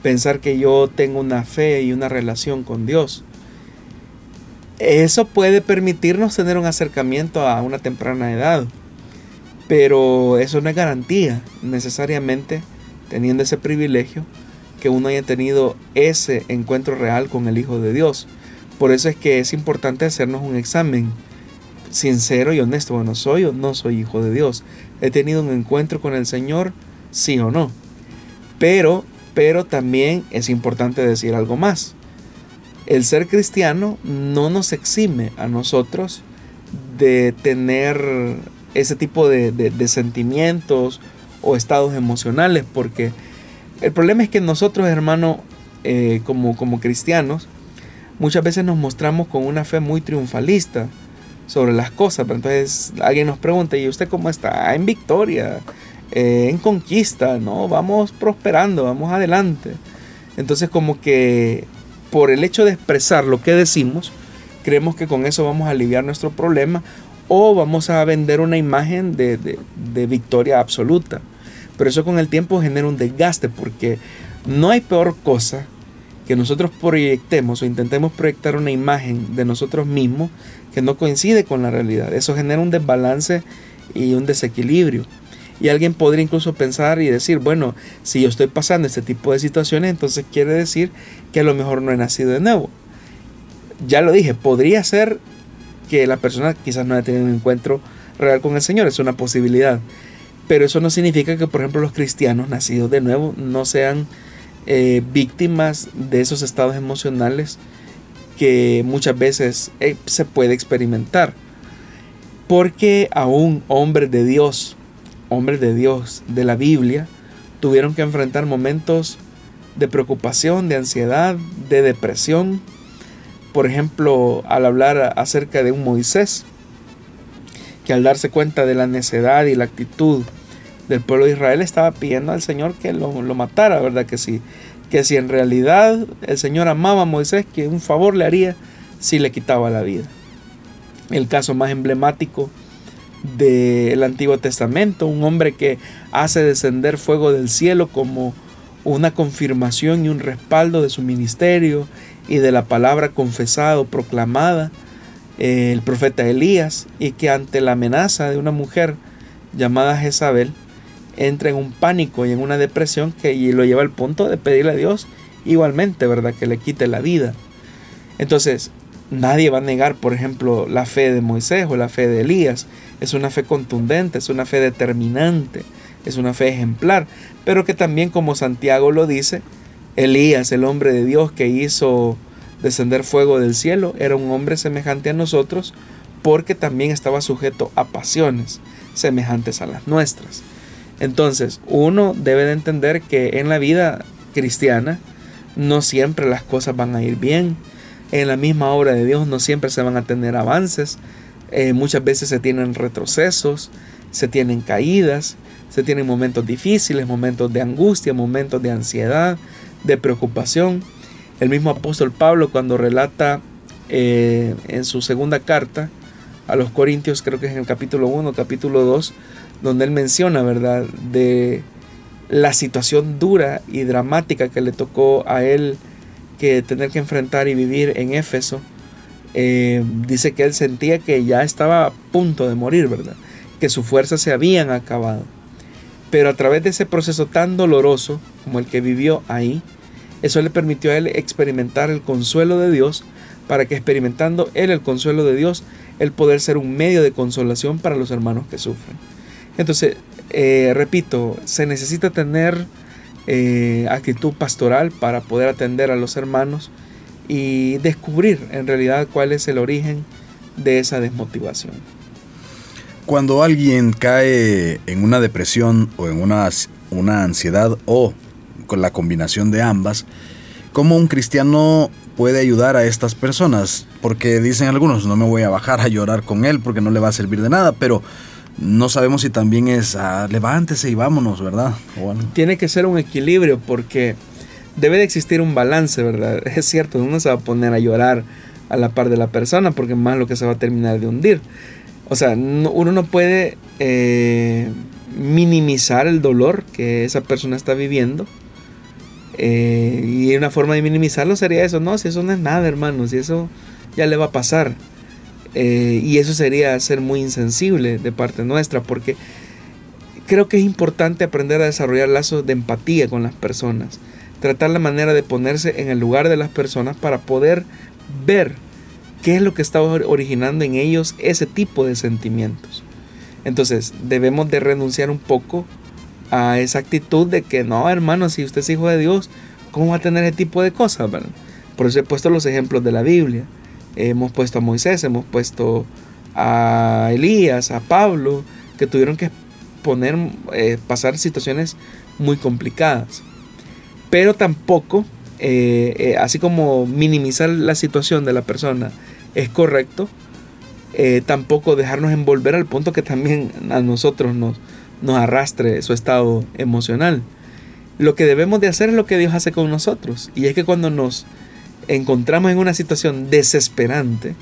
pensar que yo tengo una fe y una relación con Dios, eso puede permitirnos tener un acercamiento a una temprana edad, pero eso no es garantía necesariamente, teniendo ese privilegio, que uno haya tenido ese encuentro real con el Hijo de Dios. Por eso es que es importante hacernos un examen sincero y honesto. Bueno, ¿soy o no soy hijo de Dios? ¿He tenido un encuentro con el Señor? Sí o no. Pero, pero también es importante decir algo más. El ser cristiano no nos exime a nosotros de tener ese tipo de, sentimientos o estados emocionales, porque el problema es que nosotros, hermano, eh, como, como cristianos, muchas veces nos mostramos con una fe muy triunfalista sobre las cosas. Pero entonces alguien nos pregunta, ¿y usted cómo está? En victoria, eh, en conquista, ¿no? Vamos prosperando, vamos adelante. Entonces como que por el hecho de expresar lo que decimos, creemos que con eso vamos a aliviar nuestro problema o vamos a vender una imagen de, de victoria absoluta. Pero eso con el tiempo genera un desgaste porque no hay peor cosa que nosotros proyectemos o intentemos proyectar una imagen de nosotros mismos que no coincide con la realidad. Eso genera un desbalance y un desequilibrio. Y alguien podría incluso pensar y decir, bueno, si yo estoy pasando este tipo de situaciones, entonces quiere decir que a lo mejor no he nacido de nuevo. Ya lo dije, podría ser que la persona quizás no haya tenido un encuentro real con el Señor, es una posibilidad. Pero eso no significa que, por ejemplo, los cristianos nacidos de nuevo no sean eh, víctimas de esos estados emocionales que muchas veces eh, se puede experimentar. Porque aún hombres de Dios, hombres de Dios de la Biblia, tuvieron que enfrentar momentos de preocupación, de ansiedad, de depresión. Por ejemplo, al hablar acerca de un Moisés, que al darse cuenta de la necedad y la actitud del pueblo de Israel estaba pidiendo al Señor que lo, matara, ¿verdad? Que si, que si en realidad el Señor amaba a Moisés, que un favor le haría si le quitaba la vida. El caso más emblemático del Antiguo Testamento, un hombre que hace descender fuego del cielo como una confirmación y un respaldo de su ministerio y de la palabra confesada o proclamada, eh, el profeta Elías, y que ante la amenaza de una mujer llamada Jezabel, entra en un pánico y en una depresión que lo lleva al punto de pedirle a Dios igualmente, ¿verdad? Que le quite la vida. Entonces, nadie va a negar, por ejemplo, la fe de Moisés o la fe de Elías. Es una fe contundente, es una fe determinante, es una fe ejemplar, pero que también, como Santiago lo dice, Elías, el hombre de Dios que hizo descender fuego del cielo, era un hombre semejante a nosotros porque también estaba sujeto a pasiones semejantes a las nuestras. Entonces, uno debe de entender que en la vida cristiana no siempre las cosas van a ir bien. En la misma obra de Dios no siempre se van a tener avances. Eh, muchas veces se tienen retrocesos, se tienen caídas, se tienen momentos difíciles, momentos de angustia, momentos de ansiedad, de preocupación. El mismo apóstol Pablo cuando relata eh, en su segunda carta a los Corintios, creo que es en el capítulo 1, capítulo 2, donde él menciona, ¿verdad?, de la situación dura y dramática que le tocó a él que tener que enfrentar y vivir en Éfeso. Eh, dice que él sentía que ya estaba a punto de morir, ¿verdad? Que sus fuerzas se habían acabado. Pero a través de ese proceso tan doloroso como el que vivió ahí, eso le permitió a él experimentar el consuelo de Dios para que experimentando él el consuelo de Dios, el poder ser un medio de consolación para los hermanos que sufren. Entonces, eh, repito, se necesita tener eh, actitud pastoral para poder atender a los hermanos y descubrir en realidad cuál es el origen de esa desmotivación. Cuando alguien cae en una depresión o en una, una ansiedad o con la combinación de ambas, ¿cómo un cristiano puede ayudar a estas personas? Porque dicen algunos, no me voy a bajar a llorar con él porque no le va a servir de nada, pero no sabemos si también es ah, levántese y vámonos, ¿verdad? Tiene que ser un equilibrio porque debe de existir un balance, ¿verdad? Es cierto, uno se va a poner a llorar a la par de la persona porque más lo que se va a terminar de hundir. O sea, uno no puede eh, minimizar el dolor que esa persona está viviendo. Eh, y una forma de minimizarlo sería eso, no, si eso no es nada, hermano, si eso ya le va a pasar. Eh, y eso sería ser muy insensible de parte nuestra, porque creo que es importante aprender a desarrollar lazos de empatía con las personas, tratar la manera de ponerse en el lugar de las personas para poder ver qué es lo que está originando en ellos ese tipo de sentimientos. Entonces debemos de renunciar un poco a esa actitud de que no, hermano, si usted es hijo de Dios, ¿cómo va a tener ese tipo de cosas? Por eso he puesto los ejemplos de la Biblia. Hemos puesto a Moisés, hemos puesto a Elías, a Pablo, que tuvieron que poner, eh, pasar situaciones muy complicadas. Pero tampoco, eh, eh, así como minimizar la situación de la persona es correcto, tampoco dejarnos envolver al punto que también a nosotros nos, nos arrastre su estado emocional. Lo que debemos de hacer es lo que Dios hace con nosotros. Y es que cuando nos encontramos en una situación desesperante,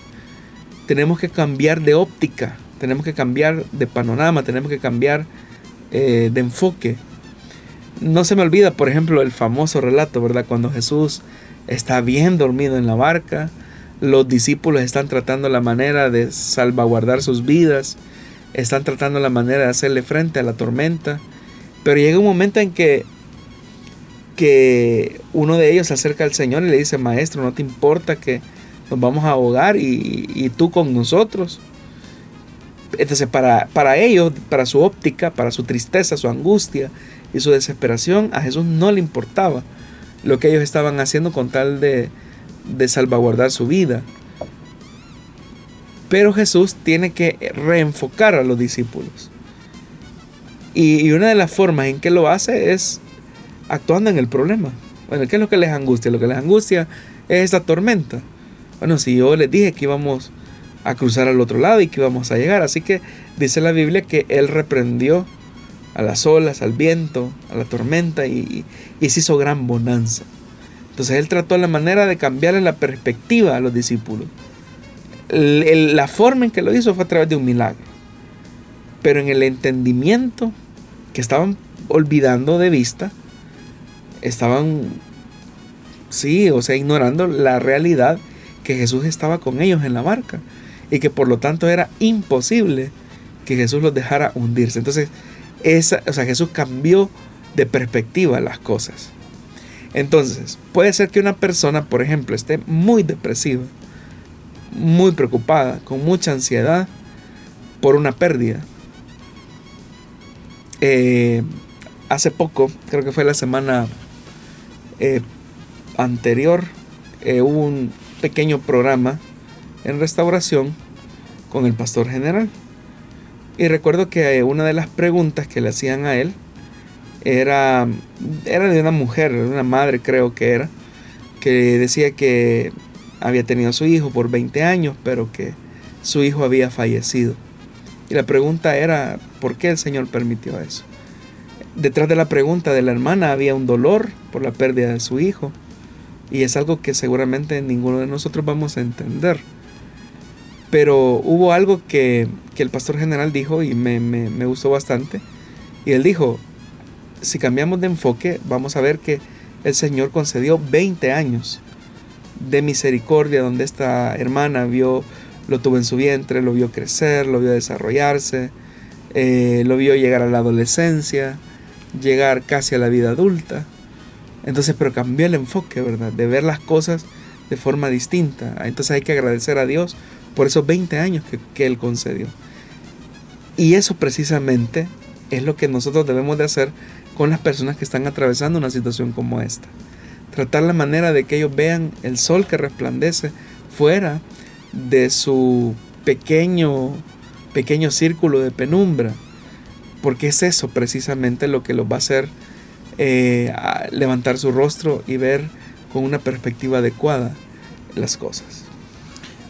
tenemos que cambiar de óptica, tenemos que cambiar de panorama, tenemos que cambiar eh, de enfoque. No se me olvida, por ejemplo, el famoso relato, ¿verdad? Cuando Jesús está bien dormido en la barca, los discípulos están tratando la manera de salvaguardar sus vidas, están tratando la manera de hacerle frente a la tormenta, pero llega un momento en que que uno de ellos se acerca al Señor y le dice, maestro, no te importa que nos vamos a ahogar y, tú con nosotros. Entonces para, para ellos, para su óptica, para su tristeza, su angustia y su desesperación, a Jesús no le importaba lo que ellos estaban haciendo con tal de, de salvaguardar su vida. Pero Jesús tiene que reenfocar a los discípulos. Y, y una de las formas en que lo hace es actuando en el problema. Bueno, ¿qué es lo que les angustia? Lo que les angustia es esta tormenta. Bueno, si yo les dije que íbamos a cruzar al otro lado y que íbamos a llegar, así que dice la Biblia que Él reprendió a las olas, al viento, a la tormenta y, se hizo gran bonanza. Entonces Él trató la manera de cambiarle la perspectiva a los discípulos. la forma en que lo hizo fue a través de un milagro. Pero en el entendimiento que estaban olvidando de vista, estaban, sí, o sea, ignorando la realidad que Jesús estaba con ellos en la barca y que por lo tanto era imposible que Jesús los dejara hundirse. Entonces, esa, o sea, Jesús cambió de perspectiva las cosas. Entonces, puede ser que una persona, por ejemplo, esté muy depresiva, muy preocupada, con mucha ansiedad por una pérdida. Eh, hace poco, creo que fue la semana eh, anterior eh, hubo un pequeño programa en restauración con el pastor general. Y recuerdo que una de las preguntas que le hacían a él era, era de una mujer, una madre creo que era, que decía que había tenido su hijo por 20 años, pero que su hijo había fallecido. Y la pregunta era, ¿por qué el Señor permitió eso? detrás de la pregunta de la hermana había un dolor por la pérdida de su hijo. Y es algo que seguramente ninguno de nosotros vamos a entender. Pero hubo algo que, el pastor general dijo y me, me, gustó bastante. Y él dijo, si cambiamos de enfoque, vamos a ver que el Señor concedió 20 años de misericordia donde esta hermana vio, lo tuvo en su vientre, lo vio crecer, lo vio desarrollarse, eh, lo vio llegar a la adolescencia, llegar casi a la vida adulta. Entonces, pero cambió el enfoque, ¿verdad? De ver las cosas de forma distinta. Entonces hay que agradecer a Dios por esos 20 años que, que Él concedió. Y eso precisamente es lo que nosotros debemos de hacer con las personas que están atravesando una situación como esta. Tratar la manera de que ellos vean el sol que resplandece fuera de su pequeño, pequeño círculo de penumbra. Porque es eso precisamente lo que los va a hacer eh, levantar su rostro y ver con una perspectiva adecuada las cosas.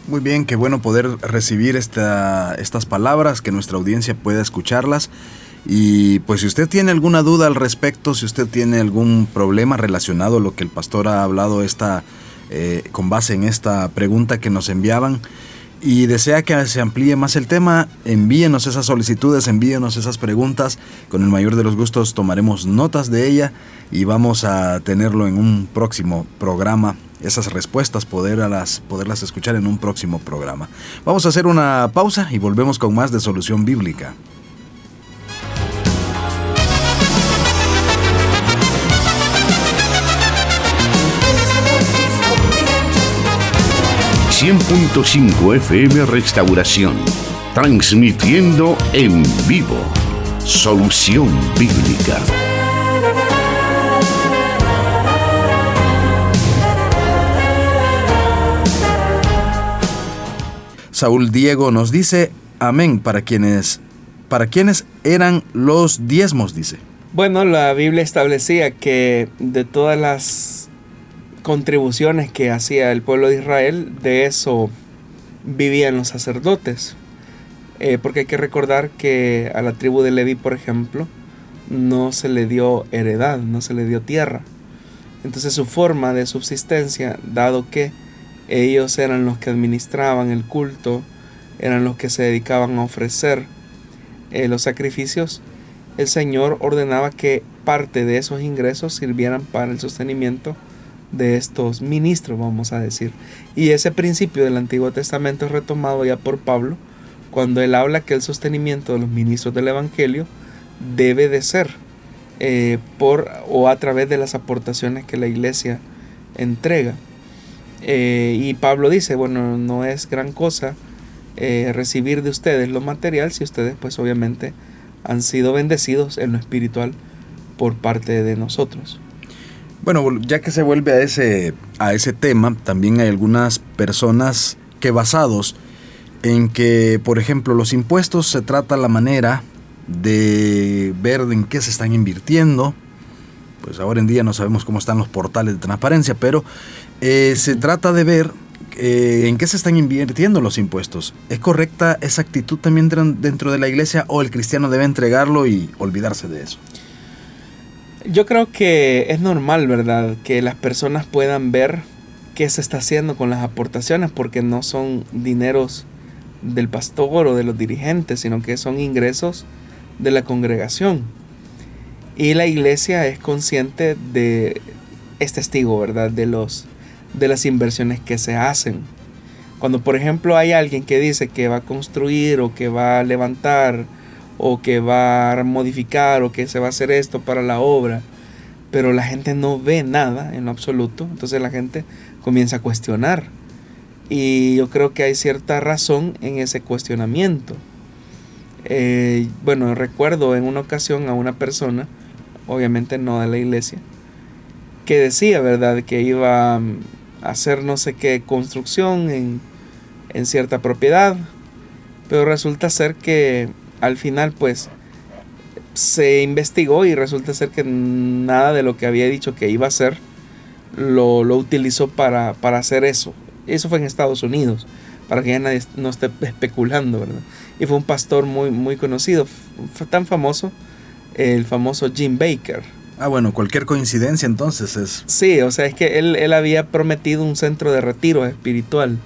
Muy bien, qué bueno poder recibir esta, estas palabras, que nuestra audiencia pueda escucharlas. Y pues si usted tiene alguna duda al respecto, si usted tiene algún problema relacionado a lo que el pastor ha hablado esta, eh, con base en esta pregunta que nos enviaban, y desea que se amplíe más el tema, envíenos esas solicitudes, envíenos esas preguntas. Con el mayor de los gustos tomaremos notas de ella y vamos a tenerlo en un próximo programa. Esas respuestas, poderlas, poderlas escuchar en un próximo programa. Vamos a hacer una pausa y volvemos con más de Solución Bíblica. 100.5 FM Restauración, transmitiendo en vivo. Solución Bíblica. Saúl Diego nos dice, amén, para quienes, para quienes eran los diezmos, dice. Bueno, la Biblia establecía que de todas las contribuciones que hacía el pueblo de Israel, de eso vivían los sacerdotes. Eh, porque hay que recordar que a la tribu de Leví, por ejemplo, no se le dio heredad, no se le dio tierra. Entonces su forma de subsistencia, dado que ellos eran los que administraban el culto, eran los que se dedicaban a ofrecer eh, los sacrificios, el Señor ordenaba que parte de esos ingresos sirvieran para el sostenimiento de estos ministros, vamos a decir. Y ese principio del Antiguo Testamento es retomado ya por Pablo cuando él habla que el sostenimiento de los ministros del Evangelio debe de ser eh, por o a través de las aportaciones que la iglesia entrega. Eh, y Pablo dice, bueno, no es gran cosa eh, recibir de ustedes lo material si ustedes pues obviamente han sido bendecidos en lo espiritual por parte de nosotros. Bueno, ya que se vuelve a ese, a ese tema, también hay algunas personas que basados en que, por ejemplo, los impuestos se trata la manera de ver en qué se están invirtiendo. Pues ahora en día no sabemos cómo están los portales de transparencia, pero eh, se trata de ver eh, en qué se están invirtiendo los impuestos. ¿Es correcta esa actitud también dentro de la iglesia o el cristiano debe entregarlo y olvidarse de eso? Yo creo que es normal, ¿verdad? Que las personas puedan ver qué se está haciendo con las aportaciones porque no son dineros del pastor o de los dirigentes, sino que son ingresos de la congregación. Y la iglesia es consciente de, es testigo, ¿verdad? De, los, de las inversiones que se hacen. Cuando, por ejemplo, hay alguien que dice que va a construir o que va a levantar o que va a modificar o que se va a hacer esto para la obra, pero la gente no ve nada en lo absoluto, entonces la gente comienza a cuestionar. Y yo creo que hay cierta razón en ese cuestionamiento. Eh, bueno, recuerdo en una ocasión a una persona, obviamente no de la iglesia, que decía, ¿verdad?, que iba a hacer no sé qué construcción en, en cierta propiedad, pero resulta ser que al final pues se investigó y resulta ser que nada de lo que había dicho que iba a hacer lo, utilizó para, hacer eso. Eso fue en Estados Unidos, para que ya nadie no esté especulando, ¿verdad? Y fue un pastor muy, muy conocido, fue tan famoso, el famoso Jim Baker. Ah, bueno, cualquier coincidencia entonces es... Sí, o sea, es que él, él había prometido un centro de retiro espiritual,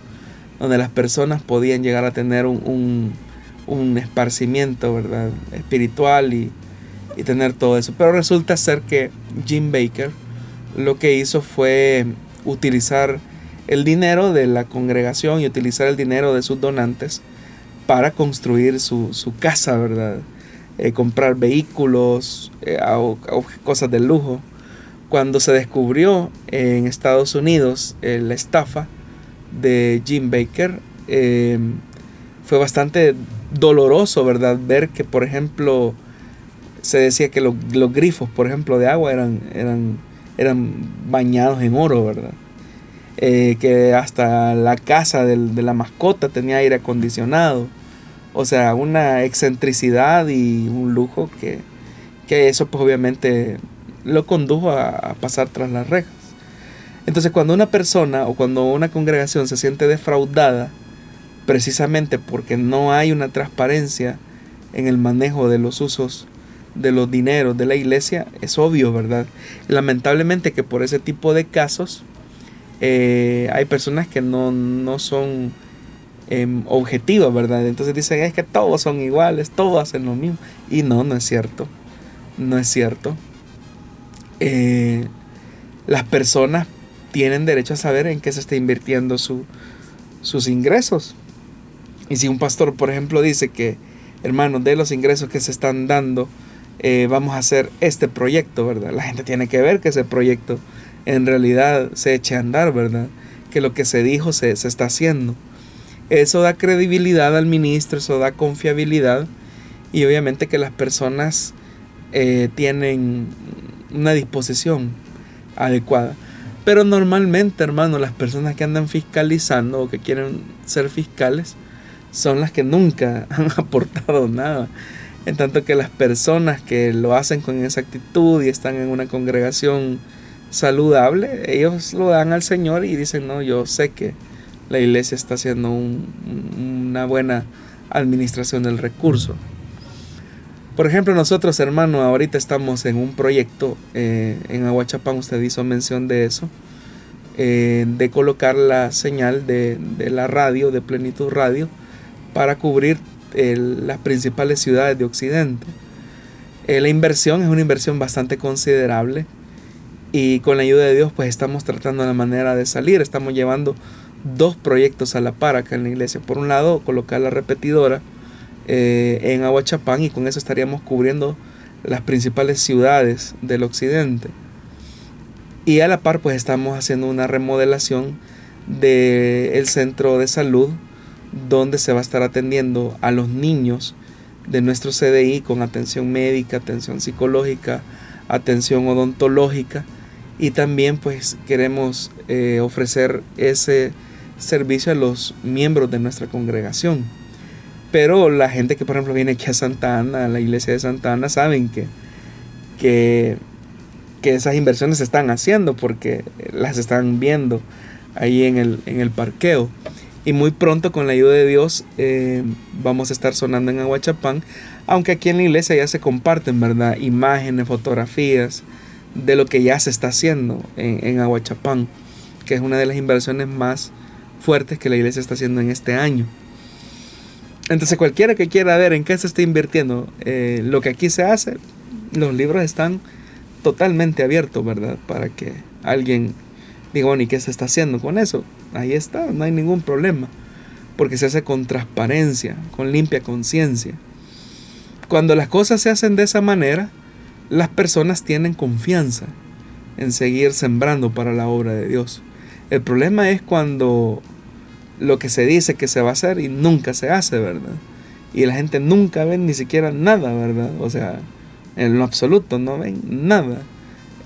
donde las personas podían llegar a tener un un esparcimiento, ¿verdad? Espiritual y, tener todo eso. Pero resulta ser que Jim Baker lo que hizo fue utilizar el dinero de la congregación y utilizar el dinero de sus donantes para construir su, casa, ¿verdad? Eh, comprar vehículos eh, cosas de lujo. Cuando se descubrió en Estados Unidos eh, la estafa de Jim Baker, fue bastante doloroso, ¿verdad? Ver que, por ejemplo, se decía que los grifos, por ejemplo, de agua eran, eran, eran bañados en oro, ¿verdad? Eh, que hasta la casa de la mascota tenía aire acondicionado. O sea, una excentricidad y un lujo que, que eso pues obviamente lo condujo a, pasar tras las rejas. Entonces cuando una persona o cuando una congregación se siente defraudada, precisamente porque no hay una transparencia en el manejo de los usos de los dineros de la iglesia, es obvio, ¿verdad? Lamentablemente que por ese tipo de casos eh, hay personas que no, no son em, objetivas, ¿verdad? Entonces dicen, es que todos son iguales, todos hacen lo mismo. Y no, no es cierto. No es cierto. Eh, las personas tienen derecho a saber en qué se está invirtiendo su, sus ingresos. Y si un pastor, por ejemplo, dice que, hermanos, de los ingresos que se están dando, eh, vamos a hacer este proyecto, ¿verdad? La gente tiene que ver que ese proyecto en realidad se eche a andar, ¿verdad? Que lo que se dijo se, está haciendo. Eso da credibilidad al ministro, eso da confiabilidad y obviamente que las personas eh, tienen una disposición adecuada. Pero normalmente, hermano, las personas que andan fiscalizando o que quieren ser fiscales son las que nunca han aportado nada. En tanto que las personas que lo hacen con esa actitud y están en una congregación saludable, ellos lo dan al Señor y dicen, no, yo sé que la iglesia está haciendo una buena administración del recurso. Por ejemplo, nosotros, hermano, ahorita estamos en un proyecto eh, en Aguachapán, usted hizo mención de eso, eh, de colocar la señal de, la radio, de Plenitud Radio, para cubrir las principales ciudades de Occidente. Eh, la inversión es una inversión bastante considerable y con la ayuda de Dios pues estamos tratando la manera de salir. Estamos llevando dos proyectos a la par acá en la iglesia. Por un lado, colocar la repetidora eh, en Aguachapán y con eso estaríamos cubriendo las principales ciudades del occidente. Y a la par pues estamos haciendo una remodelación del centro de salud donde se va a estar atendiendo a los niños de nuestro CDI con atención médica, atención psicológica, atención odontológica y también pues queremos eh, ofrecer ese servicio a los miembros de nuestra congregación. Pero la gente que por ejemplo viene aquí a Santa Ana, a la iglesia de Santa Ana, saben que, que, que esas inversiones se están haciendo porque las están viendo ahí en el, en el parqueo. Y muy pronto con la ayuda de Dios eh, vamos a estar sonando en Aguachapán. Aunque aquí en la iglesia ya se comparten, ¿verdad? Imágenes, fotografías de lo que ya se está haciendo en, Aguachapán. Que es una de las inversiones más fuertes que la iglesia está haciendo en este año. Entonces cualquiera que quiera ver en qué se está invirtiendo eh, lo que aquí se hace, los libros están totalmente abiertos, ¿verdad? Para que alguien diga, bueno, ¿y qué se está haciendo con eso? Ahí está, no hay ningún problema, porque se hace con transparencia, con limpia conciencia. Cuando las cosas se hacen de esa manera, las personas tienen confianza en seguir sembrando para la obra de Dios. El problema es cuando lo que se dice que se va a hacer y nunca se hace, ¿verdad? Y la gente nunca ve ni siquiera nada, ¿verdad? O sea, en lo absoluto no ven nada.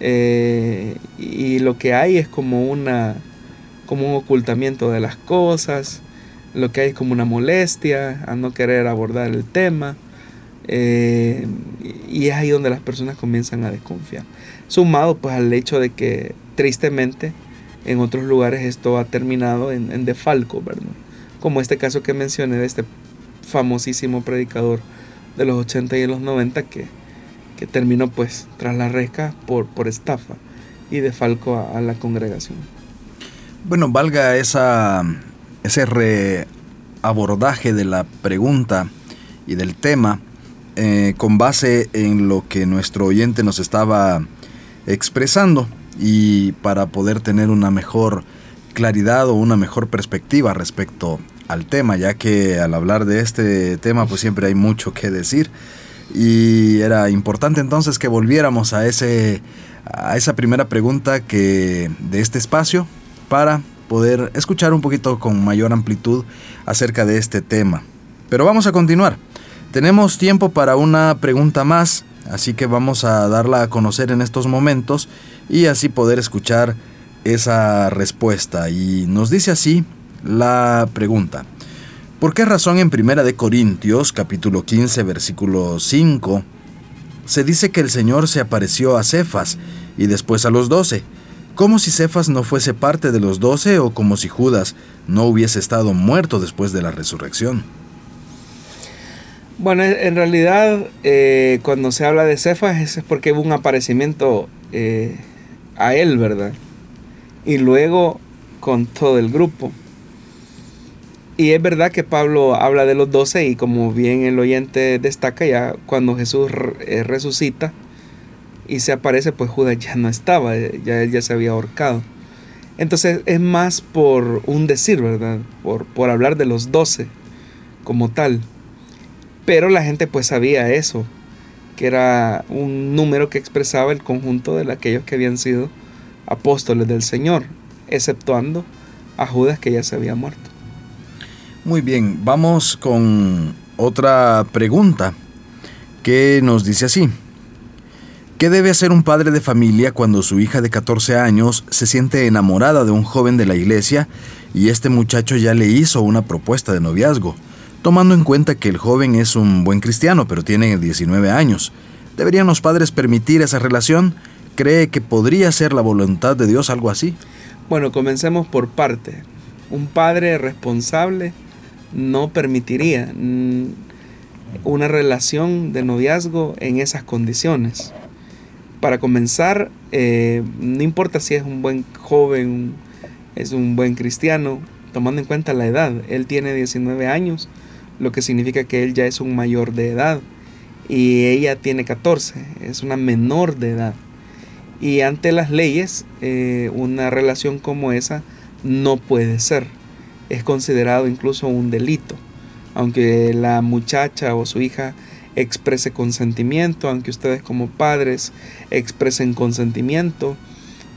Eh, y lo que hay es como una como un ocultamiento de las cosas, lo que hay es como una molestia a no querer abordar el tema. Eh, y es ahí donde las personas comienzan a desconfiar. Sumado pues al hecho de que tristemente en otros lugares esto ha terminado en, en defalco. Como este caso que mencioné de este famosísimo predicador de los 80 y los 90 que, que terminó pues tras la resca por, por estafa y defalco a la congregación. Bueno, valga esa, ese reabordaje de la pregunta y del tema eh, con base en lo que nuestro oyente nos estaba expresando y para poder tener una mejor claridad o una mejor perspectiva respecto al tema, ya que al hablar de este tema pues siempre hay mucho que decir. Y era importante entonces que volviéramos a ese a esa primera pregunta que de este espacio para poder escuchar un poquito con mayor amplitud acerca de este tema. Pero vamos a continuar. Tenemos tiempo para una pregunta más, así que vamos a darla a conocer en estos momentos y así poder escuchar esa respuesta. Y nos dice así la pregunta. ¿Por qué razón en Primera de Corintios, capítulo 15, versículo 5, se dice que el Señor se apareció a Cefas y después a los doce? Como si Cefas no fuese parte de los doce o como si Judas no hubiese estado muerto después de la resurrección. Bueno, en realidad eh, cuando se habla de Cefas es porque hubo un aparecimiento eh, a él, ¿verdad? Y luego con todo el grupo. Y es verdad que Pablo habla de los doce y como bien el oyente destaca ya cuando Jesús eh, resucita y se aparece pues Judas ya no estaba, ya él ya se había ahorcado. Entonces es más por un decir, ¿verdad? Por, por hablar de los doce como tal. Pero la gente pues sabía eso, que era un número que expresaba el conjunto de aquellos que habían sido apóstoles del Señor, exceptuando a Judas que ya se había muerto. Muy bien, vamos con otra pregunta que nos dice así. ¿Qué debe hacer un padre de familia cuando su hija de 14 años se siente enamorada de un joven de la iglesia y este muchacho ya le hizo una propuesta de noviazgo, tomando en cuenta que el joven es un buen cristiano pero tiene 19 años? ¿Deberían los padres permitir esa relación? ¿Cree que podría ser la voluntad de Dios algo así? Bueno, comencemos por parte. Un padre responsable no permitiría mm, una relación de noviazgo en esas condiciones para comenzar, eh, no importa si es un buen joven, es un buen cristiano, tomando en cuenta la edad. Él tiene 19 años, lo que significa que él ya es un mayor de edad. Y ella tiene 14, es una menor de edad. Y ante las leyes, eh, una relación como esa no puede ser. Es considerado incluso un delito. Aunque la muchacha o su hija exprese consentimiento, aunque ustedes como padres expresen consentimiento,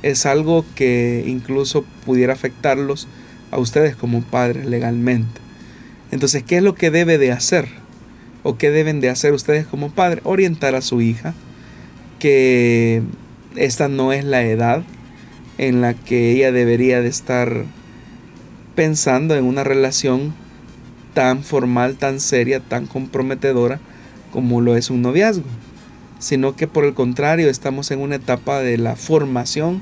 es algo que incluso pudiera afectarlos a ustedes como padres legalmente. Entonces, ¿qué es lo que debe de hacer? ¿O qué deben de hacer ustedes como padres? Orientar a su hija que esta no es la edad en la que ella debería de estar pensando en una relación tan formal, tan seria, tan comprometedora como lo es un noviazgo, sino que por el contrario estamos en una etapa de la formación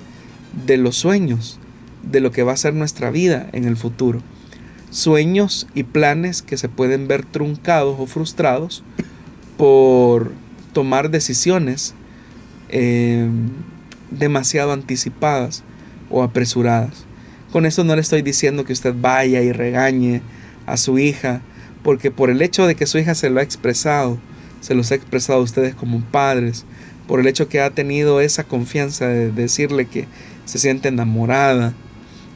de los sueños, de lo que va a ser nuestra vida en el futuro. Sueños y planes que se pueden ver truncados o frustrados por tomar decisiones em, demasiado anticipadas o apresuradas. Con eso no le estoy diciendo que usted vaya y regañe a su hija, porque por el hecho de que su hija se lo ha expresado, se los he expresado a ustedes como padres, por el hecho que ha tenido esa confianza de decirle que se siente enamorada,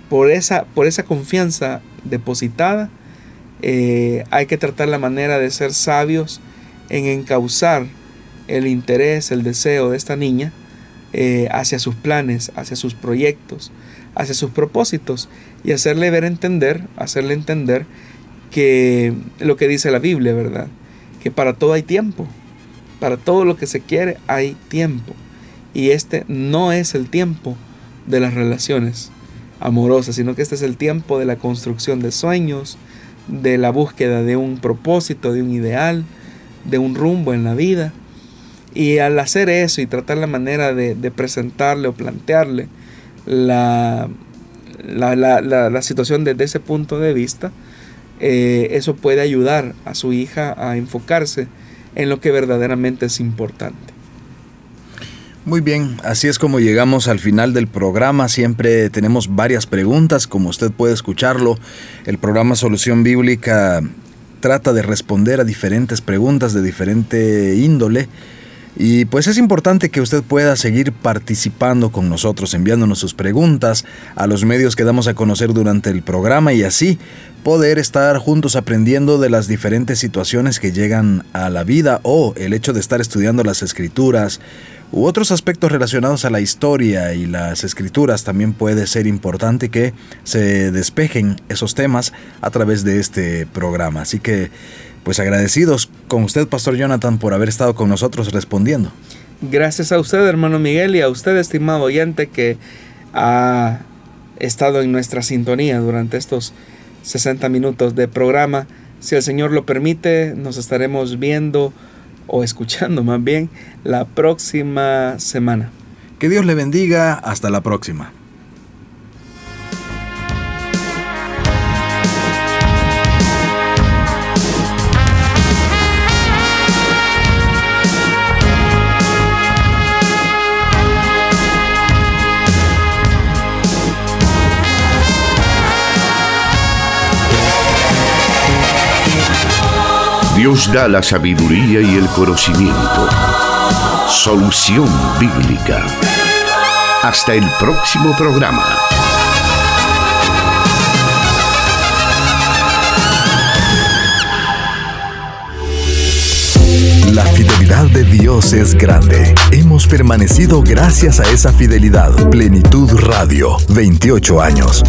por esa, por esa confianza depositada, eh, hay que tratar la manera de ser sabios en encauzar el interés, el deseo de esta niña eh, hacia sus planes, hacia sus proyectos, hacia sus propósitos y hacerle ver entender, hacerle entender que lo que dice la Biblia, ¿verdad? Que para todo hay tiempo. Para todo lo que se quiere hay tiempo. Y este no es el tiempo de las relaciones amorosas, sino que este es el tiempo de la construcción de sueños, de la búsqueda de un propósito, de un ideal, de un rumbo en la vida. Y al hacer eso y tratar la manera de, presentarle o plantearle la, la situación desde ese punto de vista, eh, eso puede ayudar a su hija a enfocarse en lo que verdaderamente es importante. Muy bien, así es como llegamos al final del programa. Siempre tenemos varias preguntas, como usted puede escucharlo. El programa Solución Bíblica trata de responder a diferentes preguntas de diferente índole. Y pues es importante que usted pueda seguir participando con nosotros, enviándonos sus preguntas a los medios que damos a conocer durante el programa y así poder estar juntos aprendiendo de las diferentes situaciones que llegan a la vida o el hecho de estar estudiando las escrituras u otros aspectos relacionados a la historia y las escrituras, también puede ser importante que se despejen esos temas a través de este programa. Así que, pues agradecidos con usted, Pastor Jonathan, por haber estado con nosotros respondiendo. Gracias a usted, hermano Miguel, y a usted, estimado oyente, que ha estado en nuestra sintonía durante estos 60 minutos de programa. Si el Señor lo permite, nos estaremos viendo o escuchando más bien la próxima semana. Que Dios le bendiga. Hasta la próxima. Dios da la sabiduría y el conocimiento. Solución bíblica. Hasta el próximo programa. La fidelidad de Dios es grande. Hemos permanecido gracias a esa fidelidad. Plenitud Radio, 28 años.